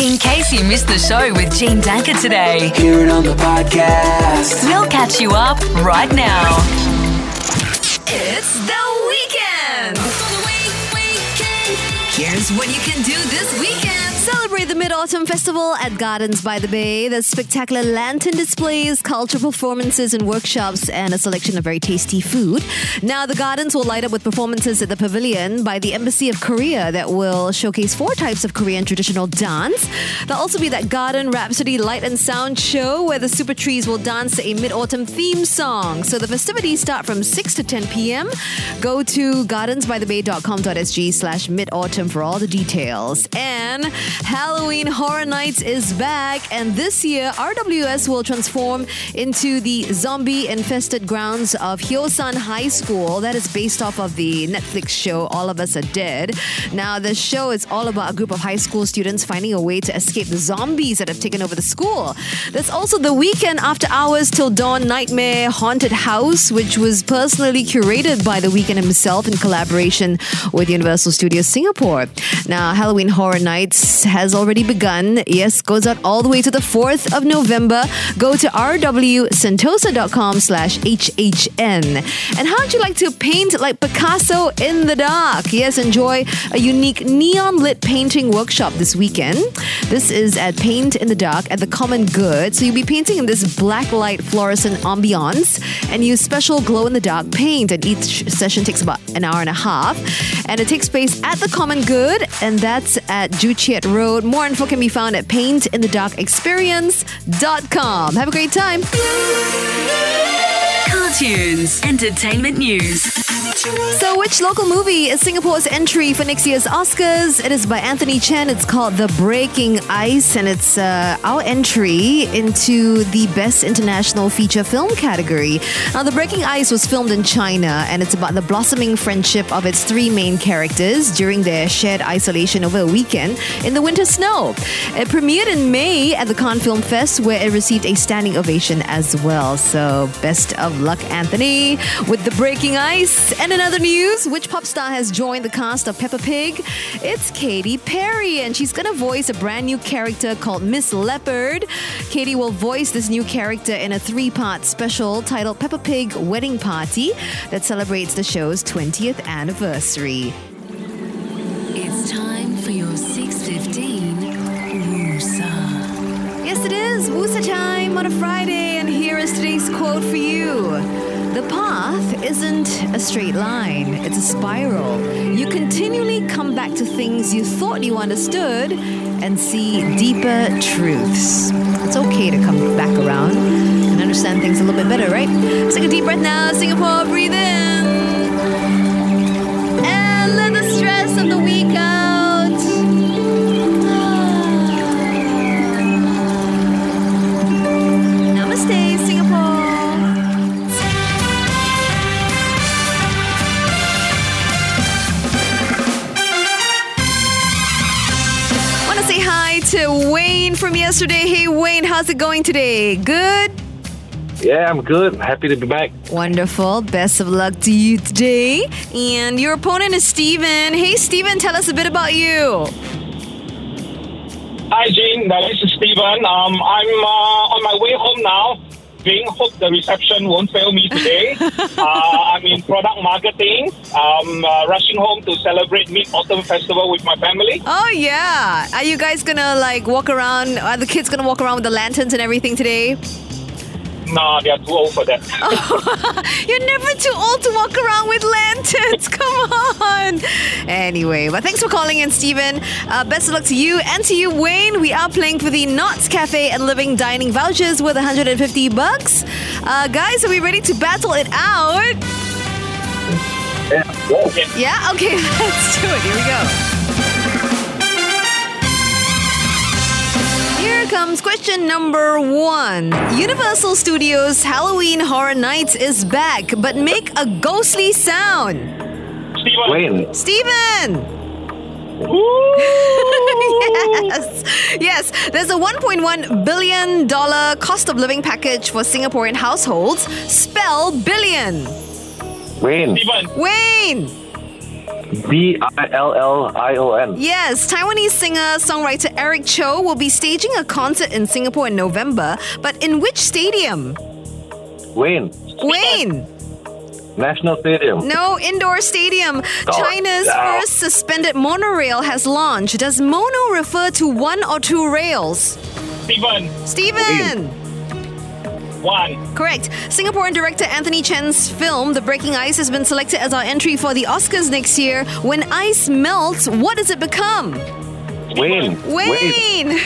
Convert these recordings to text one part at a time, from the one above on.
In case you missed the show with Jean Danker today, Hear it on the podcast. we'll catch you up right now. It's the Here's what you can do this weekend. Celebrate the Mid Autumn Festival at Gardens by the Bay. There's spectacular lantern displays, cultural performances, and workshops, and a selection of very tasty food. Now, the gardens will light up with performances at the pavilion by the Embassy of Korea that will showcase four types of Korean traditional dance. There'll also be that Garden Rhapsody Light and Sound show where the Super Trees will dance to a Mid Autumn theme song. So the festivities start from 6 to 10 p.m. Go to gardensbythebay.com.sg slash mid autumn for all the details. And Halloween Horror Nights is back, and this year RWS will transform into the zombie infested grounds of Hyosan High School. That is based off of the Netflix show All of Us Are Dead. Now, the show is all about a group of high school students finding a way to escape the zombies that have taken over the school. There's also the Weeknd After Hours Till Dawn Nightmare Haunted House, which was personally curated by the Weeknd himself in collaboration with Universal Studios Singapore. Now, Halloween Horror Nights has already begun. Yes, goes out all the way to the 4th of November. Go to rwsentosa.com slash HHN. And how would you like to paint like Picasso in the dark? Yes, enjoy a unique neon lit painting workshop this weekend. This is at Paint in the Dark at the Common Good. So you'll be painting in this black light fluorescent ambiance and use special glow in the dark paint. And each session takes about an hour and a half. And it takes place at the Common Good, and that's at Joo Chiat Road. More info can be found at paintinthedarkexperience.com. Have a great time. Cartunes, entertainment news. So, which local movie is Singapore's entry for next year's Oscars? It is by Anthony Chen. It's called The Breaking Ice, and it's uh, our entry into the Best International Feature Film category. Now, The Breaking Ice was filmed in China, and it's about the blossoming friendship of its three main characters during their shared isolation over a weekend in the winter snow. It premiered in May at the Cannes Film Fest, where it received a standing ovation as well. So, best of luck, Anthony, with The Breaking Ice. And in other news, which pop star has joined the cast of Peppa Pig? It's Katy Perry, and she's to voice a brand new character called Miss Leopard. Katy will voice this new character in a three part special titled Peppa Pig Wedding Party that celebrates the show's 20th anniversary. Yes, it is Wusa time on a Friday, and here is today's quote for you. The path isn't a straight line, it's a spiral. You continually come back to things you thought you understood and see deeper truths. It's okay to come back around and understand things a little bit better, right? Take a deep breath now, Singapore, breathe in. Wayne from yesterday. Hey, Wayne, how's it going today? Good? Yeah, I'm good. Happy to be back. Wonderful. Best of luck to you today. And your opponent is Steven. Hey, Steven, tell us a bit about you. Hi, Jane. Uh, This is Steven. Um, I'm uh, on my way home now. Jane, hope the reception won't fail me today. uh, I'm in product marketing. I'm uh, rushing home to celebrate Mid Autumn Festival with my family. Oh, yeah. Are you guys gonna like walk around? Are the kids gonna walk around with the lanterns and everything today? Nah, they're too old for that. You're never too old to walk around with lanterns. Come on. Anyway, but thanks for calling in, Stephen. Uh, best of luck to you and to you, Wayne. We are playing for the Knots Cafe and Living Dining vouchers worth 150 bucks. Uh, guys, are we ready to battle it out? Yeah. Yeah? Okay, let's do it. Here we go. Comes question number one. Universal Studios Halloween Horror Nights is back, but make a ghostly sound. Steven. Wayne. Steven! yes, yes. There's a 1.1 billion dollar cost of living package for Singaporean households. Spell billion. Wayne. Steven. Wayne. B I L L I O N. Yes, Taiwanese singer songwriter Eric Chou will be staging a concert in Singapore in November, but in which stadium? Wayne. Wayne. National Stadium. No, indoor stadium. Oh, China's no. first suspended monorail has launched. Does mono refer to one or two rails? Steven. Steven. One. Correct. Singaporean director Anthony Chen's film The Breaking Ice has been selected as our entry for the Oscars next year. When ice melts, what does it become? Wayne. Wayne.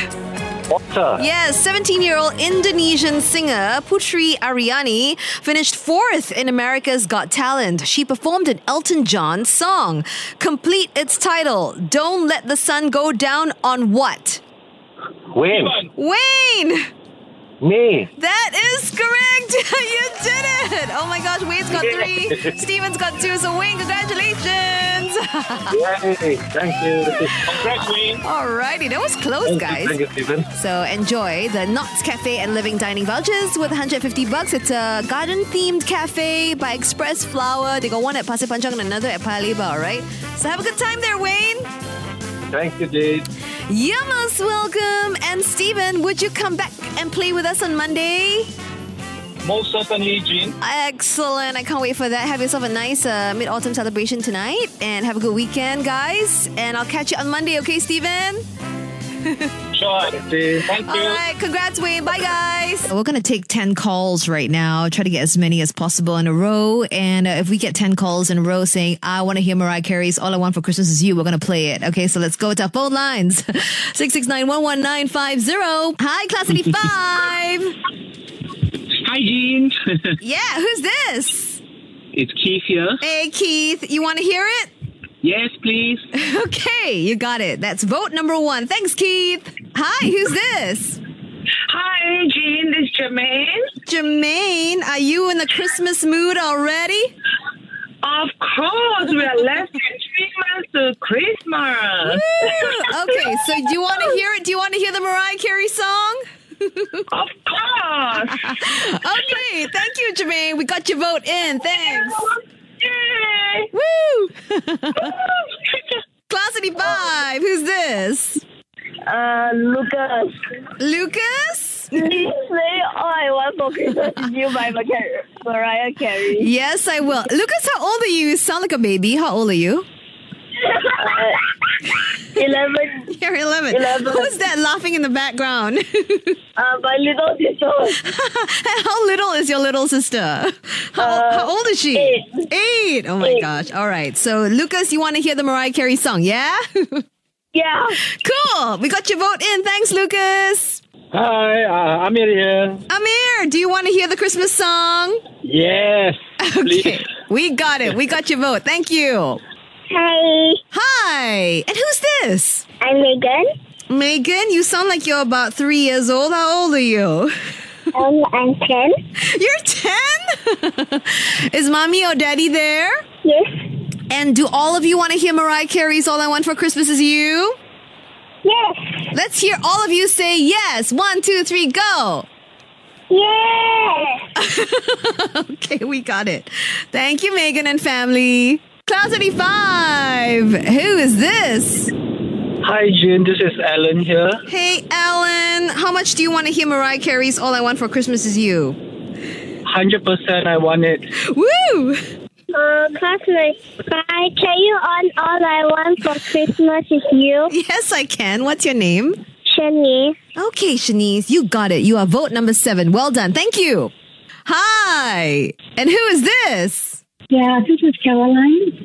Water. Yes, 17 year old Indonesian singer Putri Ariani finished fourth in America's Got Talent. She performed an Elton John song. Complete its title Don't Let the Sun Go Down on What? Wayne. Wayne! Me. That is correct! you did it! Oh my gosh, Wayne's got three, Steven's got two, so Wayne, congratulations! Yay. Thank you. Congrats, Wayne. Alrighty, that was close, Thank guys. you, thank you, Stephen. So enjoy the Knots Cafe and Living Dining vouchers with 150 bucks. It's a garden-themed cafe by Xpressflower. They got one at Pasir Panjang and another at Paya Lebar, alright? So have a good time there, Wayne. Thank you, Jade. You're most welcome. And Stephen, would you come back and play with us on Monday? Most certainly, Jean. Excellent. I can't wait for that. Have yourself a nice uh, mid-autumn celebration tonight and have a good weekend, guys. And I'll catch you on Monday, okay, Steven? Sure. Thank you. All right, congrats, Wayne. Bye, guys. We're going to take 10 calls right now, try to get as many as possible in a row. And uh, if we get 10 calls in a row saying, I want to hear Mariah Carey's All I Want for Christmas Is You, we're going to play it. Okay, so let's go to our phone lines 669 11950. Hi, Class 95. Hi, Jean. yeah, who's this? it's Keith here. Hey, Keith, you want to hear it? Yes, please. Okay, you got it. That's vote number one. Thanks, Keith. Hi, who's this? Hi, Jean. This is Jermaine. Jermaine, are you in the Christmas mood already? Of course, we are less than three months to Christmas. Woo! Okay, so do you want to hear it? Do you want to hear the Mariah Carey song? Of course. Okay, thank you, Jermaine. We got your vote in. Thanks. Yay. Woo! Class 95, who's this? Uh, Lucas. Lucas? Please play All I Want for Christmas Is You by Mar- Mariah Carey. Yes, I will. Lucas, how old are you? You sound like a baby. How old are you? Uh, 11. You're 11. 11. Who's that laughing in the background? Uh, my little sister. how little is your little sister? How, how old is she? eight. Eight. Oh my Eight. gosh. All right. So, Lucas, you want to hear the Mariah Carey song, yeah? Yeah. cool. We got your vote in. Thanks, Lucas. Hi, uh, Amir here. Amir, do you want to hear the Christmas song? Yes. Okay. We got it. We got your vote. Thank you. Hi. Hi. And who's this? I'm Megan. Megan, you sound like you're about three years old. How old are you? Um, I'm 10. You're 10? Is mommy or daddy there? Yes. And do all of you want to hear Mariah Carey's All I Want for Christmas Is You? Yes. Let's hear all of you say yes. One, two, three, go. Yes. Okay, we got it. Thank you, Megan and family. Class 95. Who is this? Hi, Jean. This is Alan here. Hey, Alan. How much do you want to hear Mariah Carey's All I Want for Christmas Is You? 100% I want it. Woo! Uh, classmate, hi, can you on All I Want for Christmas Is You? Yes, I can. What's your name? Shani. Okay, Shanice, you got it. You are vote number seven. Well done. Thank you. Hi. And who is this? Yeah, this is Caroline.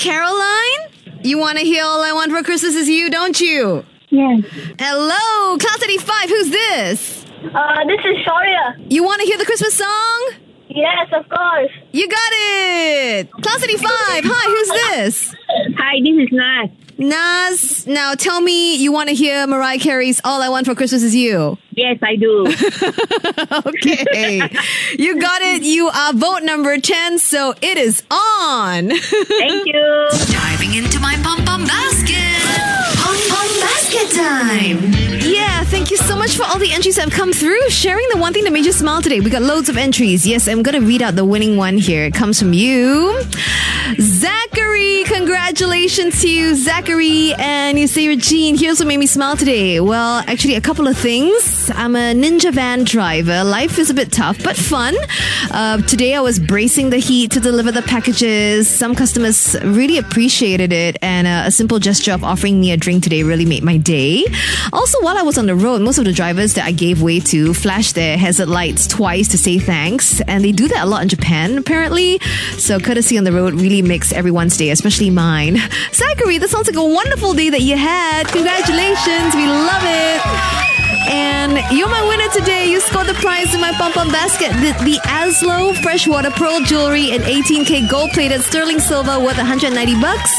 Caroline? You want to hear All I Want for Christmas Is You, don't you? Yes. Hello, Class 95. Who's this? Uh, this is Sharia. You want to hear the Christmas song? Yes, of course. You got it! Class 85. Hi, who's this? Hi, this is Nas. Nas, now tell me you want to hear Mariah Carey's All I Want for Christmas Is You. Yes, I do. Okay. you got it. You are vote number 10, so it is on. Thank you. Diving into my pom pom basket. Pom pom basket time. Yeah, thank you so much for all the entries that have come through. Sharing the one thing that made you smile today. We got loads of entries. Yes, I'm going to read out the winning one here. It comes from you, Zachary. Congratulations to you, Zachary. And you say, Regine, here's what made me smile today. Well, actually, a couple of things. I'm a ninja van driver. Life is a bit tough, but fun. Uh, today, I was bracing the heat to deliver the packages. Some customers really appreciated it, and uh, a simple gesture of offering me a drink today really made my day. Also, while I was on the road, most of the drivers that I gave way to flashed their hazard lights twice to say thanks, and they do that a lot in Japan, apparently. So, courtesy on the road really makes everyone's day, especially mine. Zachary, that sounds like a wonderful day that you had. Congratulations, we love it. And you're my winner today. You scored the prize in my pom pom basket. The, the Aslo freshwater pearl jewelry and 18k gold plated sterling silver worth 190 bucks.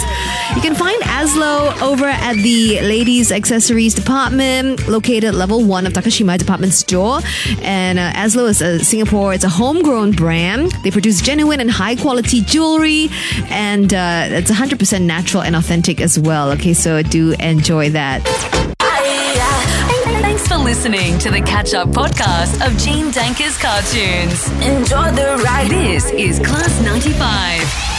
You can find Aslo over at the ladies accessories department, located level one of Takashimaya department store. And uh, Aslo is a Singapore. It's a homegrown brand. They produce genuine and high quality jewelry, and uh, it's 100% natural and authentic as well. Okay, so do enjoy that. Thanks for listening to the Catch Up podcast of Jean Danker's Cartunes. Enjoy the ride. This is Class 95.